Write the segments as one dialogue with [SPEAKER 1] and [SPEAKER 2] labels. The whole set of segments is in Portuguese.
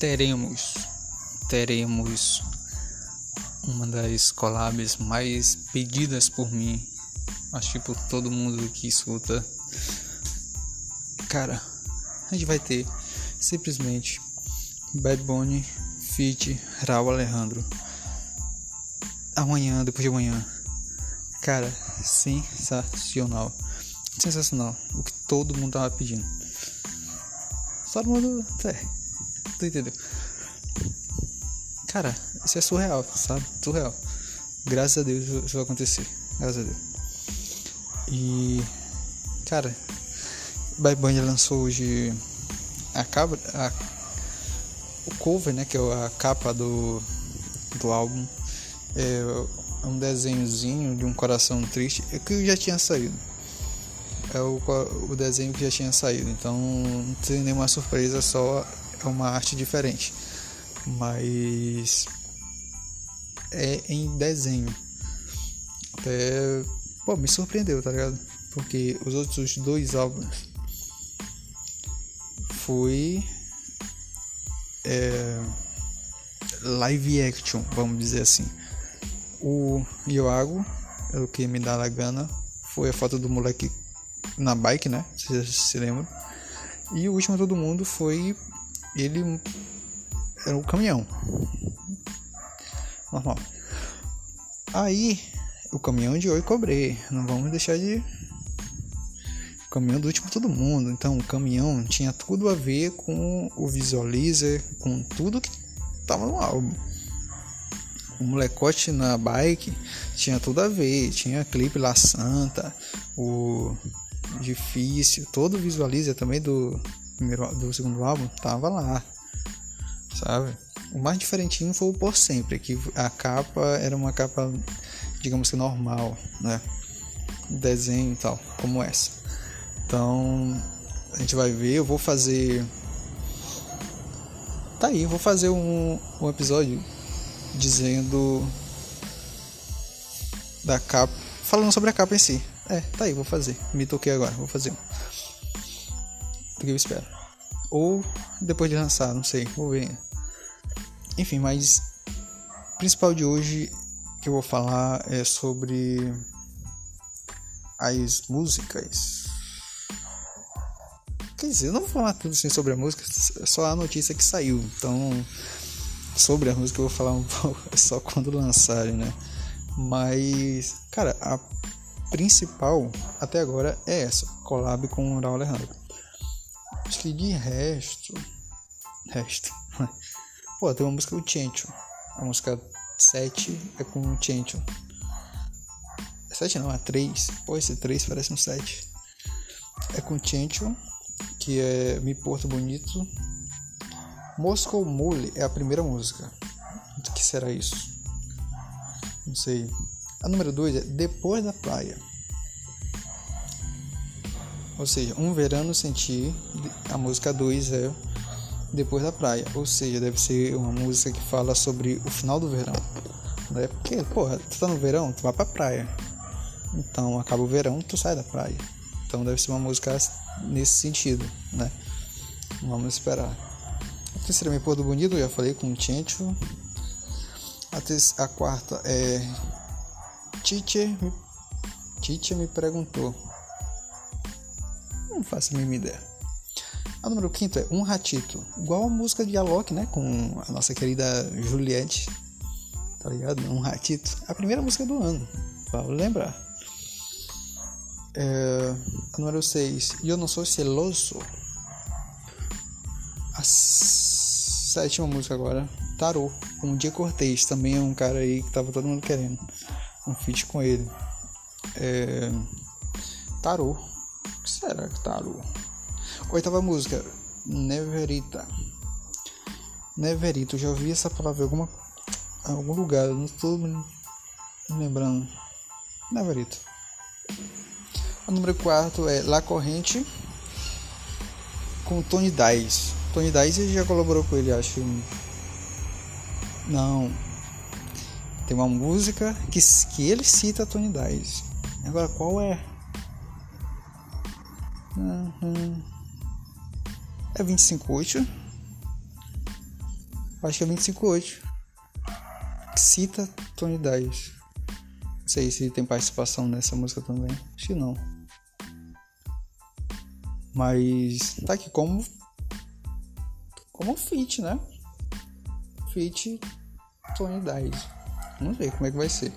[SPEAKER 1] teremos teremos uma das collabs mais pedidas por mim, acho que por todo mundo que escuta. Cara, a gente vai ter simplesmente Bad Bunny, Fit, Raul Alejandro. Amanhã, depois de amanhã. Cara, sensacional. Sensacional. O que todo mundo tava pedindo. Todo mundo. É, tu entendeu? Cara, isso é surreal, sabe? Surreal. Graças a Deus isso vai acontecer. Graças a Deus. E. Cara, Bad Bunny lançou hoje a capa. A, o cover, né? Que é a capa do, do álbum. É, um desenhozinho de um coração triste. É que já tinha saído. É o, o desenho que já tinha saído. Então não tem nenhuma surpresa, só é uma arte diferente. Mas é em desenho. Até pô, me surpreendeu, tá ligado? Porque os outros dois álbuns foi é, live action, vamos dizer assim. O Yoago, é o que me dá a gana, foi a foto do moleque na bike, né? Vocês se lembram? E o último todo mundo foi ele era o caminhão. Normal. Aí, o caminhão de oi cobrei. Não vamos deixar de. Caminhão do último todo mundo. Então, o caminhão tinha tudo a ver com o visualizer, com tudo que tava no álbum. O molecote na bike tinha tudo a ver. Tinha clipe lá Santa, o difícil, todo o visualizer também do primeiro do segundo álbum tava lá sabe? O mais diferentinho foi o Por Sempre, que a capa era uma capa, digamos que normal, né? Desenho e tal, como essa. Então, a gente vai ver, eu vou fazer. Tá aí, eu vou fazer um, um episódio dizendo da capa, falando sobre a capa em si. É, tá aí, vou fazer. Me toquei agora, vou fazer. O que eu espero. Ou depois de lançar, não sei, vou ver. Enfim, mas o principal de hoje que eu vou falar é sobre as músicas. Quer dizer, eu não vou falar tudo assim sobre a música, é só a notícia que saiu. Então, sobre a música eu vou falar um pouco é só quando lançarem, né? Mas, cara, a principal até agora é essa, collab com o Raul Alejandro. Acho que de resto, resto, Pô, tem uma música do Chencho. A música 7 é com o Chencho. 7 não, é 3. Pô, esse 3 parece um 7. É com o Chencho, que é Me Porto Bonito. Moscow Mule é a primeira música. O que será isso? Não sei. A número 2 é Depois da Praia. Ou seja, Um Verano Sentir. A música 2 é depois da praia. Ou seja, deve ser uma música que fala sobre o final do verão. Né? Porque, porra, tu tá no verão, tu vai pra praia. Então acaba o verão, tu sai da praia. Então deve ser uma música nesse sentido, né? Vamos esperar. A terceira me Porto Bonito, eu já falei com o Tchencho. A, a quarta é me, Teacher me perguntou. Não faço a mínima ideia. A número 5 é Um Ratito. Igual a música de Alok, né? Com a nossa querida Juliette. Tá ligado? Um Ratito. A primeira música do ano. Vale lembrar. É, a número 6. Eu não sou celoso. A sétima música agora. Tarô. Com o Dia Cortez. Também é um cara aí que tava todo mundo querendo. Um feat com ele. É, tarô. O que será que tarô? Oitava música, Neverita. Neverita, eu já ouvi essa palavra em alguma, algum lugar, eu não estou me lembrando. Neverita. O número 4 é La Corrente com Tony Dice. Tony Dice já colaborou com ele, acho. Não. Tem uma música que, que ele cita Tony Dice. Agora qual é? Uhum é 25 útil. Acho que é 258. Cita Tony Dias. Não sei se tem participação nessa música também. Acho que não. Mas tá aqui como como feat, né? Feat Tony Dias. Vamos ver como é que vai ser.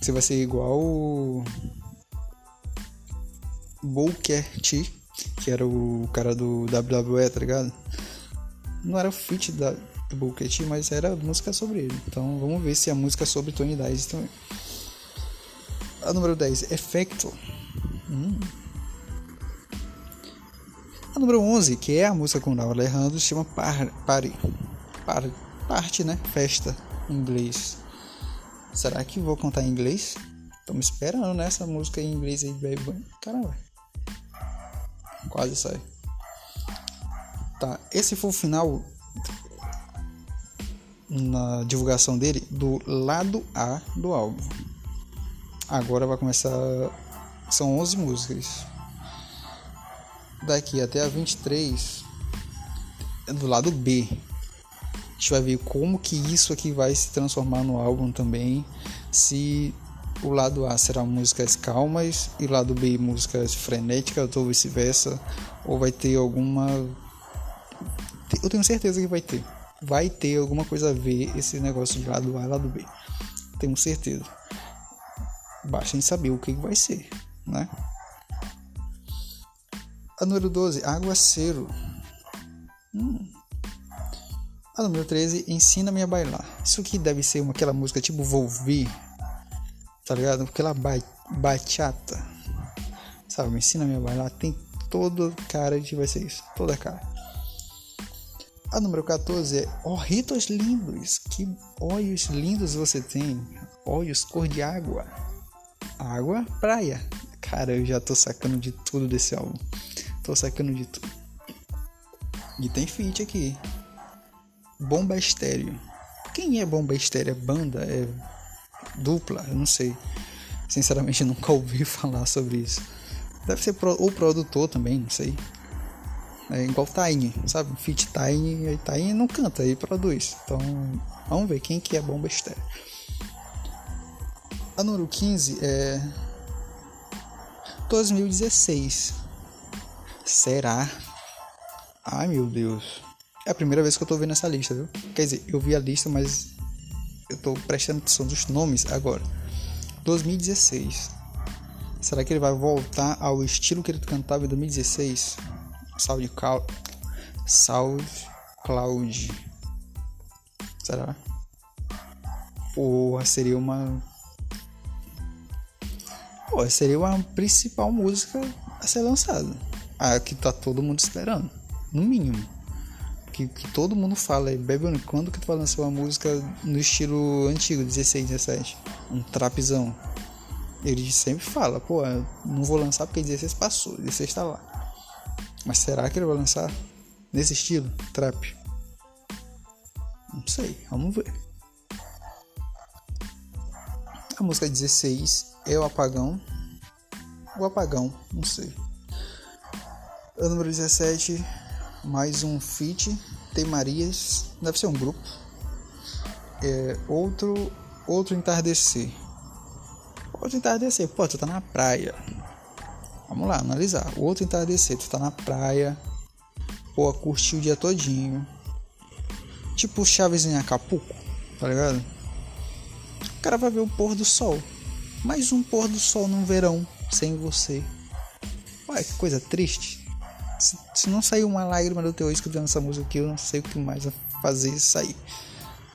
[SPEAKER 1] Se vai ser igual Booker que era o cara do WWE, tá ligado? Não era o feat da, do Booker T, mas era música sobre ele. Então vamos ver se a música é sobre Tony Dias também. A número 10, Effecto. Hum. A número 11, que é a música com o Alejandro, se chama Party. Party. Parte, né? Festa em inglês. Será que vou contar em inglês? Me esperando né? música em inglês aí, baby. Caramba. Quase sai. Tá, esse foi o final na divulgação dele do lado A do álbum. Agora vai começar. São 11 músicas daqui até a 23 é do lado B. A gente vai ver como que isso aqui vai se transformar no álbum também. Se o lado A será músicas calmas e o lado B músicas frenéticas ou vice-versa, ou vai ter alguma eu tenho certeza que vai ter. Vai ter alguma coisa a ver esse negócio de lado A e lado B. Tenho certeza. Basta em saber o que vai ser, né? A número 12, Aguaceiro. Hum. A número 13, Ensina-me a bailar. Isso aqui deve ser uma, aquela música tipo Volvi. Tá ligado? Aquela ba bachata. Sabe? Me ensina-me a bailar. Tem toda cara de vai ser isso. Toda cara. A número 14 é Orritos lindos. Que olhos lindos você tem. Olhos cor de água. Água, praia. Cara, eu já tô sacando de tudo desse álbum. Tô sacando de tudo. E tem feat aqui. Bomba Estéreo. Quem é Bomba Estéreo? É banda? É dupla? Eu não sei. Sinceramente, nunca ouvi falar sobre isso. Deve ser pro, produtor também, não sei. É igual Tiny, sabe? Feat Tiny, aí Tiny não canta, aí produz. Então, vamos ver quem que é Bomba Estéreo. A número 15 é 2016. Será? Ai meu Deus. É a primeira vez que eu tô vendo essa lista, viu? Quer dizer, eu vi a lista, mas eu tô prestando atenção dos nomes agora. 2016. Será que ele vai voltar ao estilo que ele cantava em 2016? Salve Cal... Salve Cloud. Será? Porra, seria uma. Porra, seria uma principal música a ser lançada a que tá todo mundo esperando, no mínimo. Que, que todo mundo fala aí, Baby quando que tu vai lançar uma música no estilo antigo, 16, 17? Um trapzão. Ele sempre fala, pô, não vou lançar porque 16 passou, 16 tá lá. Mas será que ele vai lançar nesse estilo, trap? Não sei, vamos ver. A música 16 é o apagão. O apagão, não sei. O número 17, mais um feat. Tem Marias, deve ser um grupo. É, outro, outro entardecer. Outro entardecer, pô, tu tá na praia. Vamos lá, analisar. Outro entardecer, tu tá na praia. Pô, curtiu o dia todinho. Tipo Chaves em Acapulco, tá ligado? O cara vai ver o pôr do sol. Mais um pôr do sol num verão sem você. Ué, que coisa triste. Se, se não sair uma lágrima do teu olho escutando essa música aqui, eu não sei o que mais fazer sair.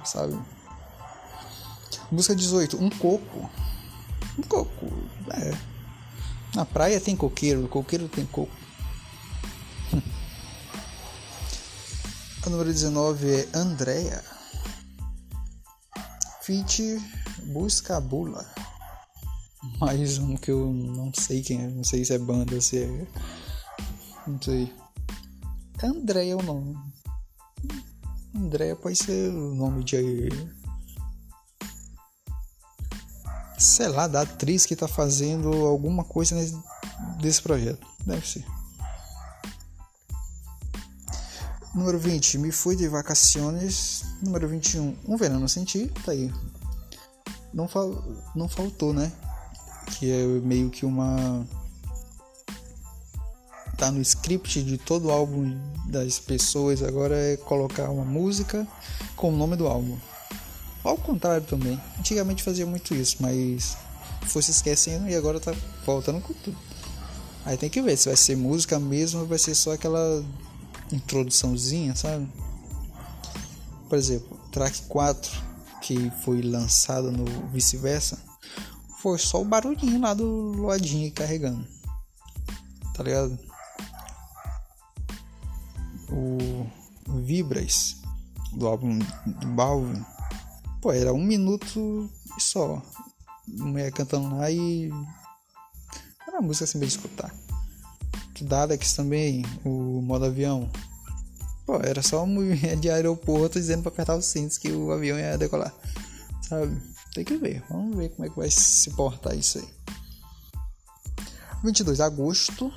[SPEAKER 1] Sabe? Música 18, um coco. Um coco. É. Na praia tem coqueiro, no coqueiro tem coco. A número 19 é Andrea. Fit Busca Bula. Mais um que eu não sei quem é, não sei se é banda, se é não sei. Andréia é o nome. Andréia pode ser o nome de. Sei lá, da atriz que tá fazendo alguma coisa nesse, desse projeto. Deve ser. Número 20, me fui de vacaciones. Número 21, um verano senti, tá aí. Não, fal não faltou, né? Que é meio que uma. Tá no script de todo álbum das pessoas agora é colocar uma música com o nome do álbum. Ao contrário também. Antigamente fazia muito isso, mas foi se esquecendo e agora tá voltando com tudo. Aí tem que ver se vai ser música mesmo ou vai ser só aquela introduçãozinha, sabe? Por exemplo, track 4 que foi lançado no vice-versa foi só o barulhinho lá do Loadinho carregando. Tá ligado? O Vibras do álbum do Balvin, pô, era um minuto só. Mulher cantando lá e era uma música assim de escutar. Daleks também, o modo avião. Pô, era só um movimento de aeroporto dizendo pra apertar os cintos que o avião ia decolar. Sabe? Tem que ver. Vamos ver como é que vai se portar isso aí. 22 de agosto.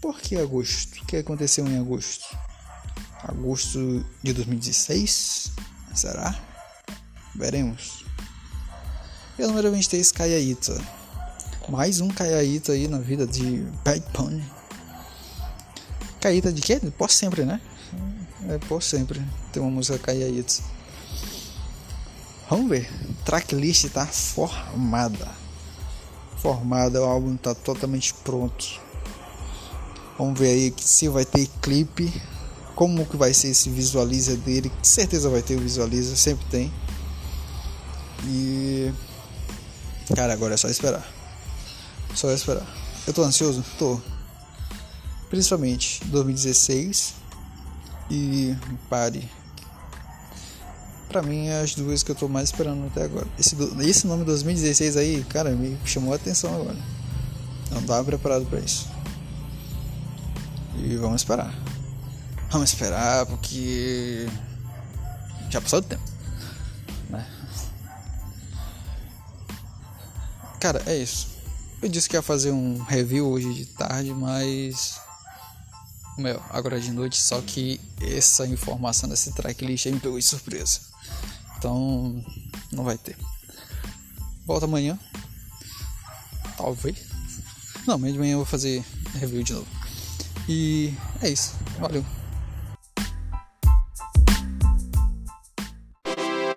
[SPEAKER 1] Por que agosto? O que aconteceu em agosto? Agosto de 2016? Será? Veremos. E o número 23, Kayaita. Mais um Kayaita aí na vida de Bad Pony. Caída de quê? Por sempre, né? É por sempre. Tem uma música Caída. Vamos ver. Tracklist tá formada. Formada, o álbum tá totalmente pronto. Vamos ver aí se vai ter clipe. Como que vai ser esse visualiza dele. Com certeza vai ter o visualiza, sempre tem. E. Cara, agora é só esperar. Só esperar. Eu tô ansioso? Tô principalmente 2016 e Pare. Pra mim, é as duas que eu tô mais esperando até agora. Esse, esse nome 2016 aí, cara, me chamou a atenção agora. Não tava preparado para isso. E vamos esperar. Vamos esperar porque já passou o tempo. Né? Cara, é isso. Eu disse que ia fazer um review hoje de tarde, mas meu, agora de noite, só que essa informação desse tracklist aí me pegou de surpresa. Então, não vai ter. Volta amanhã. Talvez. Não, amanhã de manhã eu vou fazer review de novo. E é isso. Valeu.